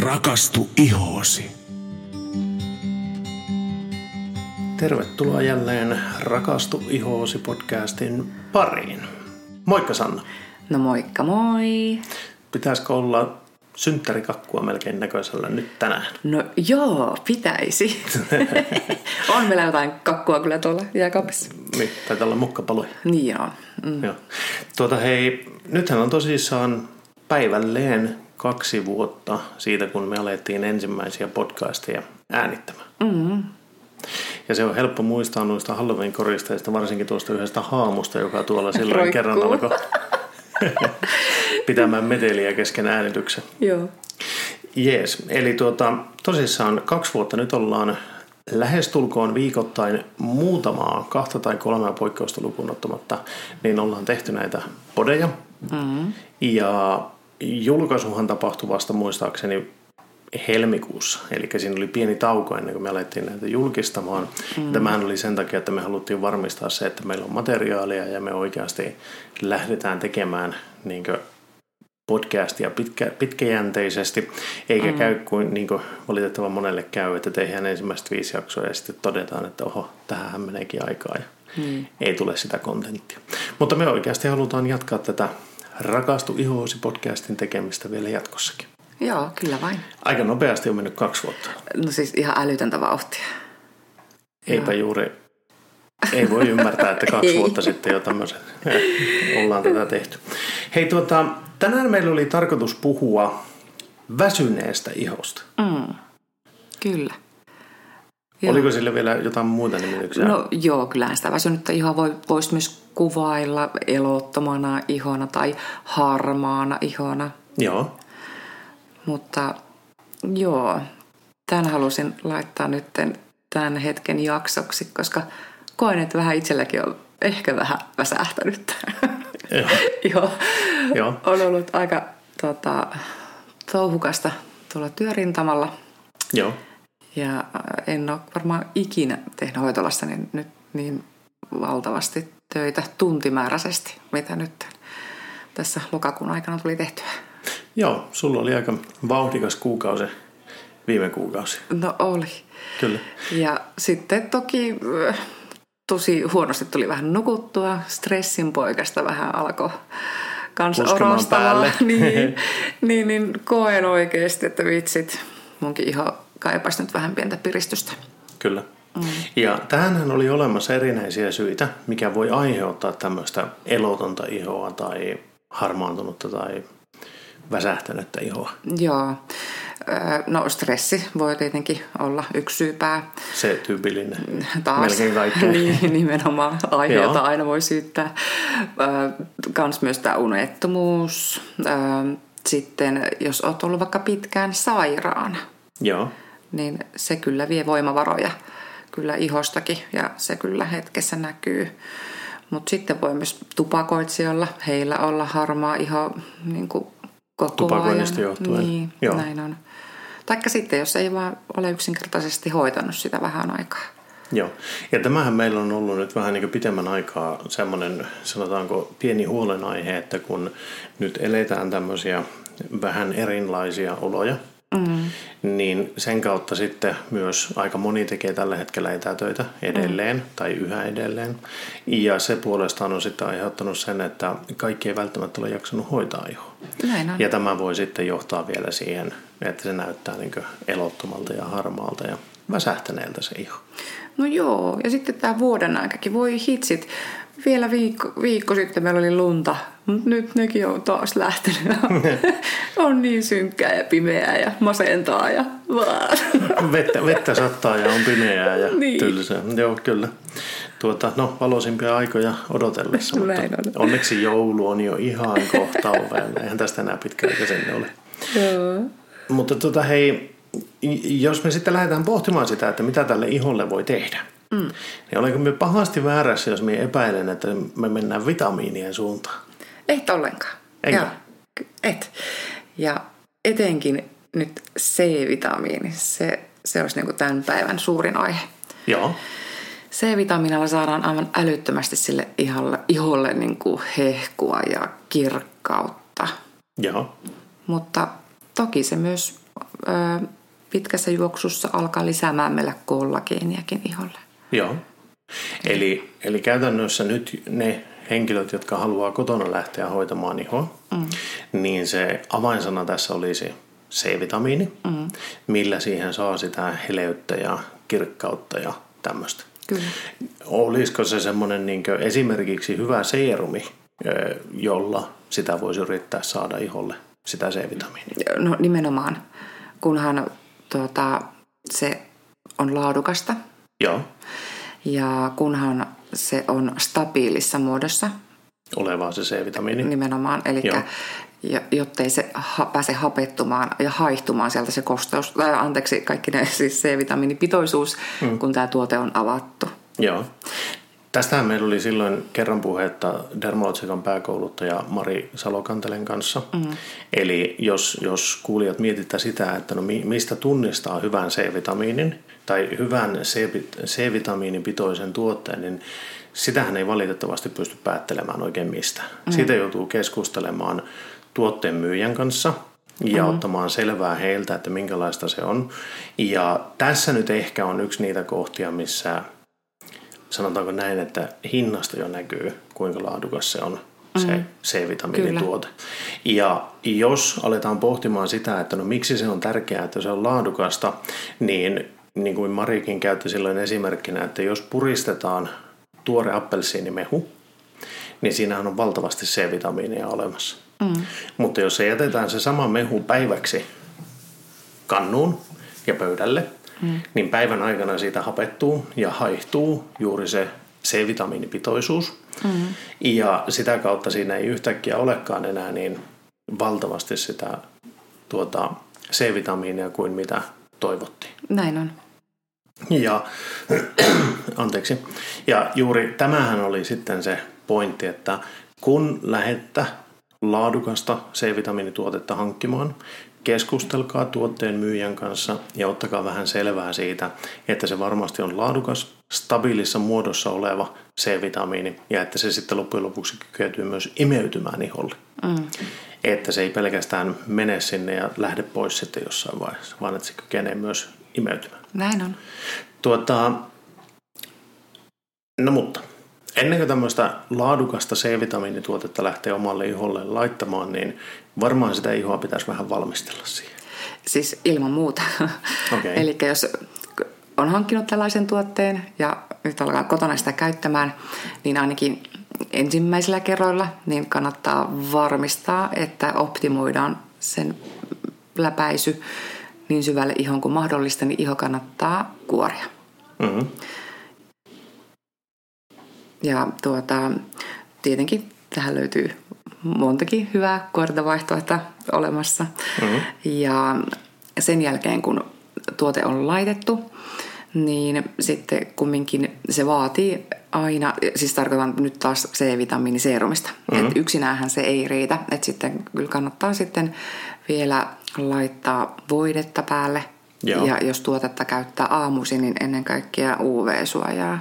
Rakastu ihoosi. Tervetuloa jälleen Rakastu ihoosi podcastin pariin. Moikka Sanna. No moikka moi. Pitäisikö olla synttärikakkua melkein näköisellä nyt tänään? No joo, pitäisi. on meillä jotain kakkua kyllä tuolla jääkaapissa. Niin, taitaa olla mukkapaloja. Niin joo. Mm. Joo. Tuota hei, nythän on tosissaan päivälleen kaksi vuotta siitä, kun me alettiin ensimmäisiä podcasteja äänittämään. Mm. Ja se on helppo muistaa noista Halloween koristeista, varsinkin tuosta yhdestä haamusta, joka tuolla silloin Roikkuu. kerran alkoi pitämään meteliä kesken äänityksen. Joo. Jees, eli tuota, tosissaan kaksi vuotta nyt ollaan lähestulkoon viikoittain muutamaa, kahta tai kolmea poikkeusta lukuun ottamatta, niin ollaan tehty näitä podeja. Mm. Ja julkaisuhan tapahtui vasta muistaakseni helmikuussa, eli siinä oli pieni tauko ennen kuin me alettiin näitä julkistamaan. Mm. Tämähän oli sen takia, että me haluttiin varmistaa se, että meillä on materiaalia ja me oikeasti lähdetään tekemään niin podcastia pitkä, pitkäjänteisesti, eikä mm. käy kuin, niin kuin valitettavan monelle käy, että tehdään ensimmäiset viisi jaksoa ja sitten todetaan, että oho, tähän meneekin aikaa ja mm. ei tule sitä kontenttia. Mutta me oikeasti halutaan jatkaa tätä Rakastu ihoosi podcastin tekemistä vielä jatkossakin. Joo, kyllä vain. Aika nopeasti on mennyt kaksi vuotta. No siis ihan älytöntä vauhtia. Eipä juuri, ei voi ymmärtää, että kaksi vuotta sitten jo tämmöisen ollaan tätä tehty. Hei tuota, tänään meillä oli tarkoitus puhua väsyneestä ihosta. Mm. Kyllä. Joo. Oliko sille vielä jotain muita nimityksiä? No joo, kyllähän sitä väsynyttä ihoa voi, voisi myös kuvailla elottomana ihona tai harmaana ihona. Joo. Mutta joo, tämän halusin laittaa nyt tämän hetken jaksoksi, koska koen, että vähän itselläkin on ehkä vähän väsähtänyt. Joo. joo. Joo. On ollut aika tota, touhukasta tuolla työrintamalla. Joo. Ja en ole varmaan ikinä tehnyt hoitolassa niin, nyt niin valtavasti töitä tuntimääräisesti, mitä nyt tässä lokakuun aikana tuli tehtyä. Joo, sulla oli aika vauhdikas kuukausi viime kuukausi. No oli. Kyllä. Ja sitten toki äh, tosi huonosti tuli vähän nukuttua. Stressin poikasta vähän alkoi kans Puskemaan orostamaan. päälle. niin, niin, niin koen oikeasti, että vitsit, munkin iho kaipaisi nyt vähän pientä piristystä. Kyllä. Mm. Ja tähänhän oli olemassa erinäisiä syitä, mikä voi aiheuttaa tämmöistä elotonta ihoa tai harmaantunutta tai väsähtänyttä ihoa. Joo. No stressi voi tietenkin olla yksi syypää. Se tyypillinen. Taas. Melkein kaikkeen. niin, nimenomaan aihe, Joo. jota aina voi syyttää. Kans myös tämä unettomuus. Sitten jos olet ollut vaikka pitkään sairaana, Joo. Niin se kyllä vie voimavaroja kyllä ihostakin ja se kyllä hetkessä näkyy. Mutta sitten voi myös tupakoitsijalla, heillä olla harmaa iho niin kuin koko Tupakoinnista ajan. johtuen. Niin, Joo. näin on. Taikka sitten, jos ei vaan ole yksinkertaisesti hoitanut sitä vähän aikaa. Joo. Ja tämähän meillä on ollut nyt vähän niin kuin pitemmän aikaa semmoinen, sanotaanko, pieni huolenaihe, että kun nyt eletään tämmöisiä vähän erilaisia oloja, mm. niin sen kautta sitten myös aika moni tekee tällä hetkellä etätöitä edelleen mm. tai yhä edelleen. Ja se puolestaan on sitten aiheuttanut sen, että kaikki ei välttämättä ole jaksanut hoitaa ihoa. Näin on. Ja tämä voi sitten johtaa vielä siihen, että se näyttää niin elottomalta ja harmaalta ja väsähtäneeltä se iho. No joo, ja sitten tämä vuoden aikakin, voi hitsit. Vielä viikko, viikko sitten meillä oli lunta, mutta nyt nekin on taas lähtenyt. on niin synkkää ja pimeää ja masentaa ja vaan. vettä, vettä sattaa ja on pimeää ja Niin. tylsää. Joo, kyllä. Tuota, no, valoisimpia aikoja odotellessa, mutta on. onneksi joulu on jo ihan kohta ovella. Eihän tästä enää pitkä aika sinne ole. Joo. Mutta tota, hei, jos me sitten lähdetään pohtimaan sitä, että mitä tälle iholle voi tehdä, mm. niin olenko me pahasti väärässä, jos me epäilen, että me mennään vitamiinien suuntaan? Et ollenkaan. Ky- et. Ja etenkin nyt C-vitamiini, se, se olisi niin tämän päivän suurin aihe. Joo, C-vitamiinilla saadaan aivan älyttömästi sille iholle, iholle niin kuin hehkua ja kirkkautta. joo, Mutta toki se myös ö, pitkässä juoksussa alkaa lisäämään meillä kollageeniakin iholle. Joo. Eli, eli käytännössä nyt ne henkilöt, jotka haluaa kotona lähteä hoitamaan ihoa, mm. niin se avainsana tässä olisi C-vitamiini, mm. millä siihen saa sitä heleyttä ja kirkkautta ja tämmöistä. Kyllä. Olisiko se semmoinen niin esimerkiksi hyvä seerumi, jolla sitä voisi yrittää saada iholle sitä C-vitamiinia? No nimenomaan, kunhan tuota, se on laadukasta. Joo. Ja kunhan se on stabiilissa muodossa. Olevaa se C-vitamiini. Nimenomaan, eli jottei se ha, pääse hapettumaan ja haihtumaan sieltä se kosteus, tai anteeksi, kaikki ne siis C-vitamiinipitoisuus, mm. kun tämä tuote on avattu. Joo. Tästähän meillä oli silloin kerran puhetta Dermalogican pääkouluttaja Mari Salokantelen kanssa. Mm. Eli jos, jos kuulijat mietittää sitä, että no mistä tunnistaa hyvän C-vitamiinin tai hyvän C-vitamiinipitoisen tuotteen, niin sitähän ei valitettavasti pysty päättelemään oikein mistään. Mm. Siitä joutuu keskustelemaan tuotteen myyjän kanssa ja mm. ottamaan selvää heiltä, että minkälaista se on. Ja tässä nyt ehkä on yksi niitä kohtia, missä sanotaanko näin, että hinnasta jo näkyy, kuinka laadukas se on se mm. C-vitamiinituote. Ja jos aletaan pohtimaan sitä, että no miksi se on tärkeää, että se on laadukasta, niin niin kuin Marikin käytti silloin esimerkkinä, että jos puristetaan tuore appelsiinimehu, niin siinähän on valtavasti C-vitamiinia olemassa. Mm. Mutta jos se jätetään se sama mehu päiväksi kannuun ja pöydälle, mm. niin päivän aikana siitä hapettuu ja haihtuu juuri se C-vitamiinipitoisuus. Mm. Ja sitä kautta siinä ei yhtäkkiä olekaan enää niin valtavasti sitä tuota, C-vitamiinia kuin mitä toivottiin. Näin on. Ja, anteeksi. Ja juuri tämähän oli sitten se pointti, että kun lähettä laadukasta C-vitamiinituotetta hankkimaan, keskustelkaa tuotteen myyjän kanssa ja ottakaa vähän selvää siitä, että se varmasti on laadukas, stabiilissa muodossa oleva C-vitamiini ja että se sitten loppujen lopuksi kykentyy myös imeytymään iholle. Mm. Että se ei pelkästään mene sinne ja lähde pois sitten jossain vaiheessa, vaan että se kykenee myös imeytymään. Näin on. Tuota, no mutta, ennen kuin tämmöistä laadukasta C-vitamiinituotetta lähtee omalle iholle laittamaan, niin varmaan sitä ihoa pitäisi vähän valmistella siihen. Siis ilman muuta. Okay. Eli jos on hankkinut tällaisen tuotteen ja nyt alkaa kotona sitä käyttämään, niin ainakin ensimmäisillä kerroilla niin kannattaa varmistaa, että optimoidaan sen läpäisy niin syvälle ihon kuin mahdollista, niin iho kannattaa kuoria. Mm-hmm. Ja tuota, tietenkin tähän löytyy montakin hyvää kuortavaihtoehtoa olemassa. Mm-hmm. Ja sen jälkeen, kun tuote on laitettu, niin sitten kumminkin se vaatii aina, siis tarkoitan nyt taas C-vitamiiniseerumista. Mm-hmm. Että yksinäänhän se ei riitä, että sitten kyllä kannattaa sitten vielä laittaa voidetta päälle. Joo. Ja jos tuotetta käyttää aamuisin, niin ennen kaikkea UV-suojaa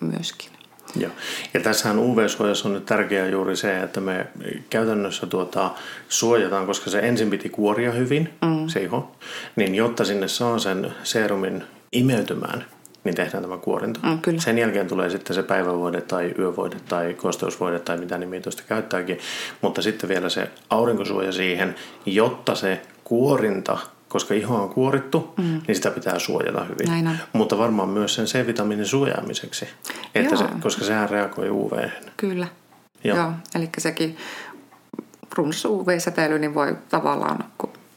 myöskin. Joo. Ja tässähän UV-suojassa on nyt tärkeää juuri se, että me käytännössä tuota, suojataan, koska se ensin piti kuoria hyvin, mm. se iho, niin jotta sinne saa sen serumin imeytymään, niin tehdään tämä kuorinta. Mm, kyllä. Sen jälkeen tulee sitten se päivävoide tai yövoide tai kosteusvoide tai mitä nimiä tuosta käyttääkin, mutta sitten vielä se aurinkosuoja siihen, jotta se kuorinta koska iho on kuorittu, mm. niin sitä pitää suojata hyvin. Näin on. Mutta varmaan myös sen C-vitamiinin suojaamiseksi, että se, koska sehän reagoi UV. Kyllä. Joo. Joo. Eli sekin runsas UV-säteily niin voi tavallaan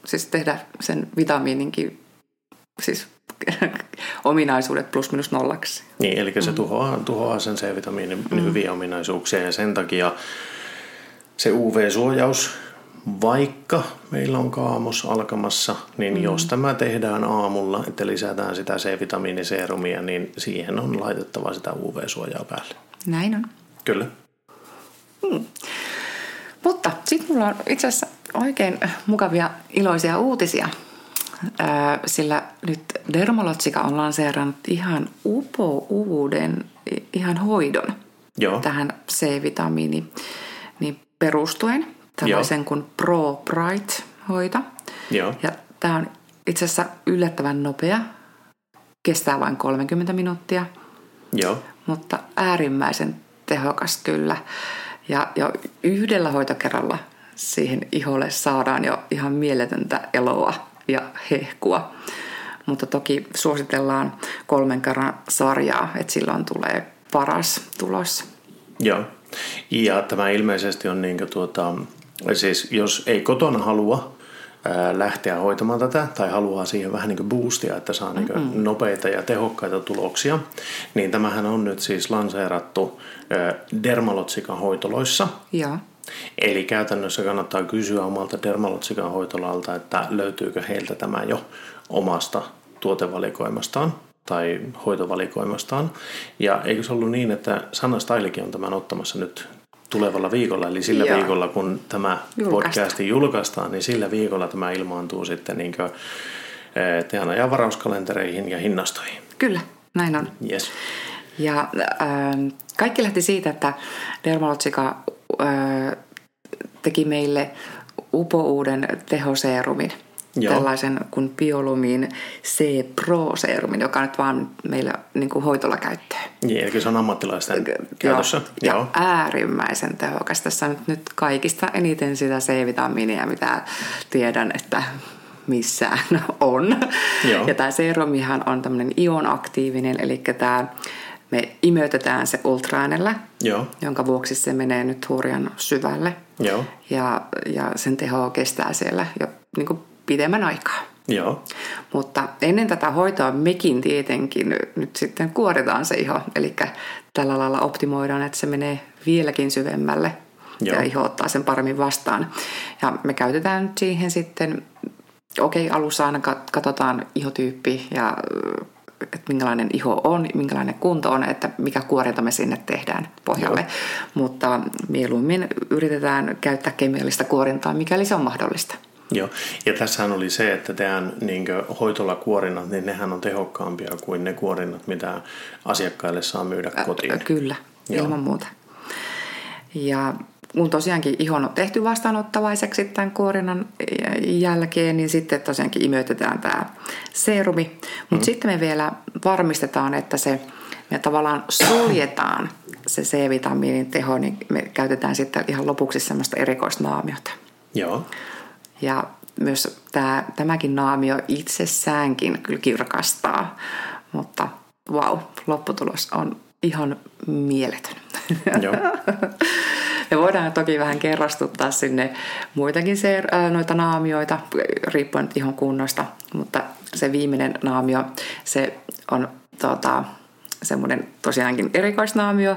siis tehdä sen vitamiininkin siis ominaisuudet plus minus nollaksi. Niin, eli se mm. tuhoaa, tuhoaa sen C-vitamiinin mm. hyviä ominaisuuksia ja sen takia se UV-suojaus vaikka meillä on kaamos alkamassa, niin mm. jos tämä tehdään aamulla, että lisätään sitä C-vitamiiniseerumia, niin siihen on laitettava sitä UV-suojaa päälle. Näin on. Kyllä. Hmm. Mutta sitten mulla on itse asiassa oikein mukavia iloisia uutisia, sillä nyt Dermalotsika on lanseerannut ihan upo uuden ihan hoidon Joo. tähän C-vitamiini niin perustuen tällaisen Joo. kuin Pro Bright hoito. Joo. Ja tämä on itse asiassa yllättävän nopea. Kestää vain 30 minuuttia, Joo. mutta äärimmäisen tehokas kyllä. Ja jo yhdellä hoitokerralla siihen iholle saadaan jo ihan mieletöntä eloa ja hehkua. Mutta toki suositellaan kolmen kerran sarjaa, että silloin tulee paras tulos. Joo. Ja tämä ilmeisesti on niin tuota, siis jos ei kotona halua ää, lähteä hoitamaan tätä tai haluaa siihen vähän niin boostia, että saa niin nopeita ja tehokkaita tuloksia, niin tämähän on nyt siis lanseerattu ää, Dermalotsikan hoitoloissa. Joo. Eli käytännössä kannattaa kysyä omalta Dermalotsikan hoitolalta, että löytyykö heiltä tämä jo omasta tuotevalikoimastaan tai hoitovalikoimastaan. Ja eikö se ollut niin, että Sanna Stylikin on tämän ottamassa nyt tulevalla viikolla, eli sillä Joo. viikolla, kun tämä Julkaistaan. podcasti julkaistaan, niin sillä viikolla tämä ilmaantuu sitten niin kuin, tehän ajan varauskalentereihin ja hinnastoihin. Kyllä, näin on. Yes. Ja äh, kaikki lähti siitä, että Dermalotsika äh, teki meille upouuden tehoseerumin. Joo. Tällaisen kuin Biolumin C Pro-seerumin, joka on nyt vaan meillä niin kuin hoitolla käyttöön. Niin, eli se on ammattilaisten käytössä. Ja Joo. äärimmäisen tehokas. Tässä on nyt- nyt kaikista eniten sitä C-vitamiinia, mitä tiedän, että missään on. Joo. Ja tämä serumihan on tämmöinen ionaktiivinen, eli tämä, me imeytetään se ultraäänellä, Joo. jonka vuoksi se menee nyt hurjan syvälle. Joo. Ja, ja sen teho kestää siellä jo niin kuin pidemmän aikaa. Joo. Mutta ennen tätä hoitoa mekin tietenkin nyt sitten kuoritaan se iho. Eli tällä lailla optimoidaan, että se menee vieläkin syvemmälle Joo. ja iho ottaa sen paremmin vastaan. Ja me käytetään nyt siihen sitten, okei alussa aina kat- katsotaan ihotyyppi ja että minkälainen iho on, minkälainen kunto on, että mikä kuorinta me sinne tehdään pohjalle. Joo. Mutta mieluummin yritetään käyttää kemiallista kuorintaa, mikäli se on mahdollista. Joo, ja tässähän oli se, että teidän niin hoitolakuorinnat, niin nehän on tehokkaampia kuin ne kuorinnat, mitä asiakkaille saa myydä kotiin. Ö, Kyllä, Joo. ilman muuta. Ja kun tosiaankin iho on tehty vastaanottavaiseksi tämän kuorinnan jälkeen, niin sitten tosiaankin imeytetään tämä serumi. Mutta mm. sitten me vielä varmistetaan, että se me tavallaan suljetaan se C-vitamiinin teho, niin me käytetään sitten ihan lopuksi semmoista erikoisnaamiota. Joo, Ja myös tämä, tämäkin naamio itsessäänkin kyllä kirkastaa, mutta vau, lopputulos on ihan mieletön. joo, Me voidaan toki vähän kerrastuttaa sinne muitakin se, noita naamioita, riippuen ihon kunnosta, mutta se viimeinen naamio, se on tota, semmoinen tosiaankin erikoisnaamio,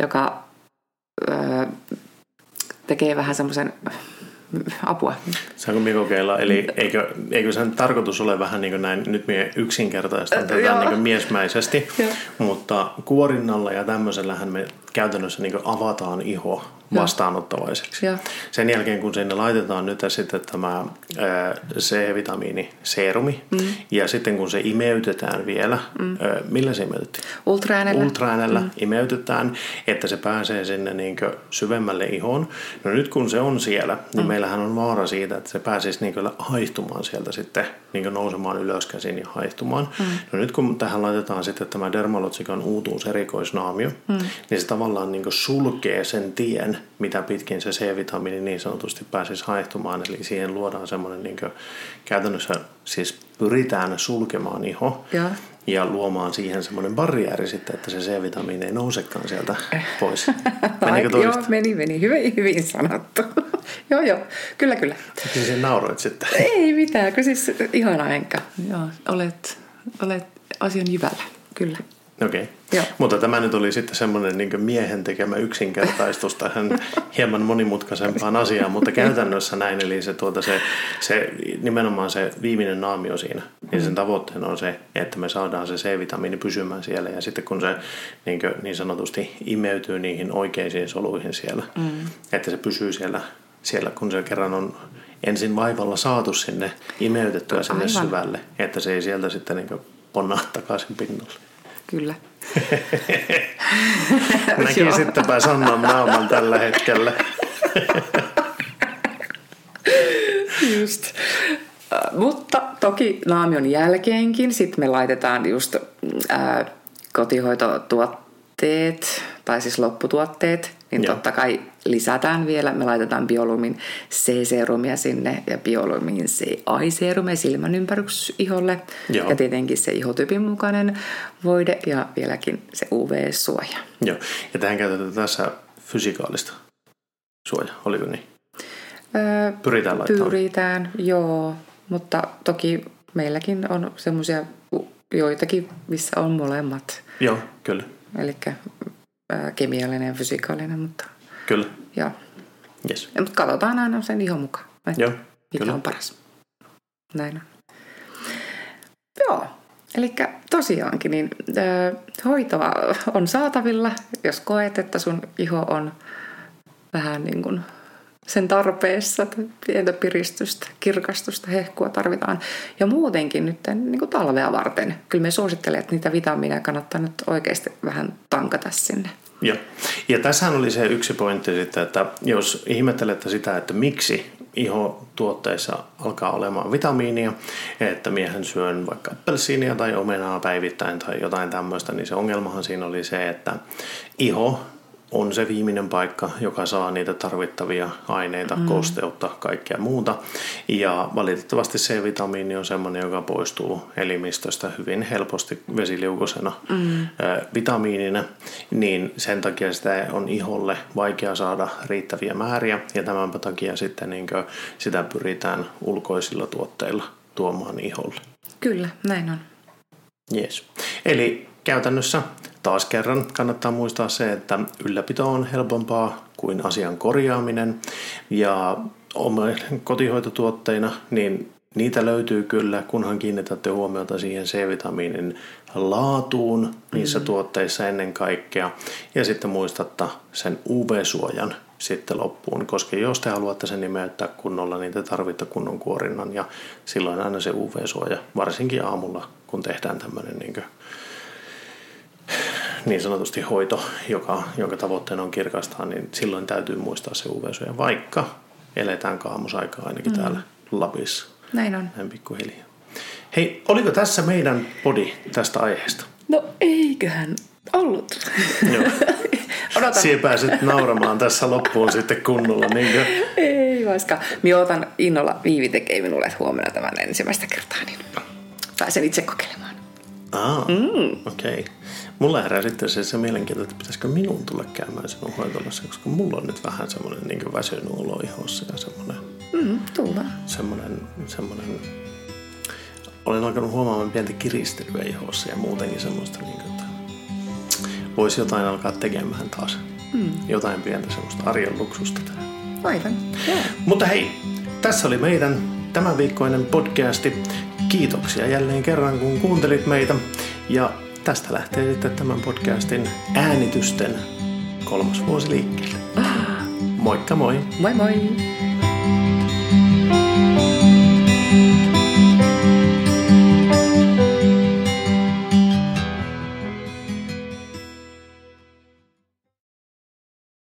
joka ää, tekee vähän semmoisen apua. saanko minä kokeilla? Eli eikö, eikö sen tarkoitus ole vähän niin kuin näin, nyt minä yksinkertaistan Ö, tätä niin kuin miesmäisesti, mutta kuorinnalla ja tämmöisellähän me käytännössä niin avataan iho vastaanottavaiseksi. Joo. Sen jälkeen, kun sinne laitetaan nyt sitten tämä ää, C-vitamiiniseerumi, mm. ja sitten kun se imeytetään vielä, mm. millä se imeytettiin? Ultraäänellä. Ultraäänellä mm. imeytetään, että se pääsee sinne niin syvemmälle ihoon. No nyt kun se on siellä, niin mm. meillähän on vaara siitä, että se pääsisi niin haihtumaan sieltä sitten, niin nousemaan ylöskäsin ja haihtumaan. Mm. No nyt kun tähän laitetaan sitten tämä Dermalotsikan uutuus erikoisnaamio, mm. niin se tavallaan niin sulkee sen tien, mitä pitkin se C-vitamiini niin sanotusti pääsisi haihtumaan. Eli siihen luodaan semmoinen niin käytännössä siis pyritään sulkemaan iho Joo. ja luomaan siihen semmoinen barriääri sitten, että se C-vitamiini ei nousekaan sieltä pois. Menikö joo, meni, meni. Hyvin, hyvin sanottu. joo, joo. Kyllä, kyllä. Niin sen nauroit sitten. Ei mitään, kun siis ihana Enkä. Joo, olet, olet asian jyvällä. Kyllä. Okei. Okay. Joo. Mutta tämä nyt oli sitten semmoinen niin miehen tekemä yksinkertaistus tähän hieman monimutkaisempaan asiaan, mutta käytännössä näin, eli se, tuota, se, se, nimenomaan se viimeinen naamio siinä, niin sen tavoitteena on se, että me saadaan se C-vitamiini pysymään siellä ja sitten kun se niin, kuin, niin sanotusti imeytyy niihin oikeisiin soluihin siellä, mm. että se pysyy siellä, siellä, kun se kerran on ensin vaivalla saatu sinne imeytettyä sinne Aivan. syvälle, että se ei sieltä sitten niin ponnaa takaisin pinnalle. Kyllä. Näkisittepä Sannan naaman tällä hetkellä. Just. Mutta toki naamion jälkeenkin sitten me laitetaan just ää, kotihoitotuotteet tai siis lopputuotteet, niin Joo. totta kai lisätään vielä. Me laitetaan biolumin C-serumia sinne ja biolumin C-ai-serumia silmän iholle. Joo. Ja tietenkin se ihotyypin mukainen voide ja vieläkin se UV-suoja. Joo. Ja tähän käytetään tässä fysikaalista suojaa, oliko niin? Öö, Pyritään laittamaan. Pyritään, joo. Mutta toki meilläkin on semmoisia joitakin, missä on molemmat. Joo, kyllä. Eli kemiallinen ja fysikaalinen, mutta Kyllä. joo. Yes. Ja, mutta katsotaan aina sen ihon mukaan, että Joo, mikä kyllä. on paras. Näin on. Joo, eli tosiaankin niin, ö, hoitoa on saatavilla, jos koet, että sun iho on vähän niin kuin sen tarpeessa, pientä piristystä, kirkastusta, hehkua tarvitaan. Ja muutenkin nyt niin kuin talvea varten. Kyllä me suosittelen, että niitä vitamiineja kannattaa nyt oikeasti vähän tankata sinne. Joo. Ja tässähän oli se yksi pointti sitten, että jos ihmettelette sitä, että miksi ihotuotteissa alkaa olemaan vitamiinia, että miehen syön vaikka appelsiinia tai omenaa päivittäin tai jotain tämmöistä, niin se ongelmahan siinä oli se, että iho on se viimeinen paikka, joka saa niitä tarvittavia aineita, mm. kosteutta, kaikkea muuta. Ja valitettavasti C-vitamiini on semmoinen, joka poistuu elimistöstä hyvin helposti vesiliukosena mm. vitamiinina, niin sen takia sitä on iholle vaikea saada riittäviä määriä, ja tämän takia sitten niin sitä pyritään ulkoisilla tuotteilla tuomaan iholle. Kyllä, näin on. Yes. Eli käytännössä taas kerran kannattaa muistaa se, että ylläpito on helpompaa kuin asian korjaaminen ja kotihoitotuotteina, niin niitä löytyy kyllä, kunhan kiinnitätte huomiota siihen C-vitamiinin laatuun niissä mm-hmm. tuotteissa ennen kaikkea. Ja sitten muistatte sen UV-suojan sitten loppuun, koska jos te haluatte sen nimeyttää kunnolla, niin te tarvitte kunnon kuorinnan ja silloin aina se UV-suoja, varsinkin aamulla, kun tehdään tämmöinen niin, niin sanotusti hoito, joka, jonka tavoitteena on kirkastaa, niin silloin täytyy muistaa se UV-suoja, vaikka eletään kaamusaikaa ainakin mm. täällä Lapissa. Näin on. Näin pikkuhiljaa. Hei, oliko tässä meidän podi tästä aiheesta? No eiköhän ollut. Joo. Odotan. Siihen pääset nauramaan tässä loppuun sitten kunnolla. Niin kuin. Ei vaikka. Minä otan innolla Viivi tekee minulle huomenna tämän ensimmäistä kertaa, niin pääsen itse kokeilemaan. Ah, mm. okei. Okay. Mulla herää sitten se, se mielenkiinto, että pitäisikö minun tulla käymään sinun hoitolassa, koska mulla on nyt vähän semmoinen niin väsynyt olo ihossa ja semmoinen, Mm, tulla. semmoinen, semmoinen olen alkanut huomaamaan pientä kiristelyä ihossa ja muutenkin semmoista, niin kuin, että voisi jotain alkaa tekemään taas. Mm. Jotain pientä semmoista arjen luksusta. Aivan, joo. Mutta hei, tässä oli meidän tämänviikkoinen podcasti. Kiitoksia jälleen kerran, kun kuuntelit meitä. Ja tästä lähtee sitten tämän podcastin äänitysten kolmas vuosi liikkeelle. Moikka moi! Moi moi! thank you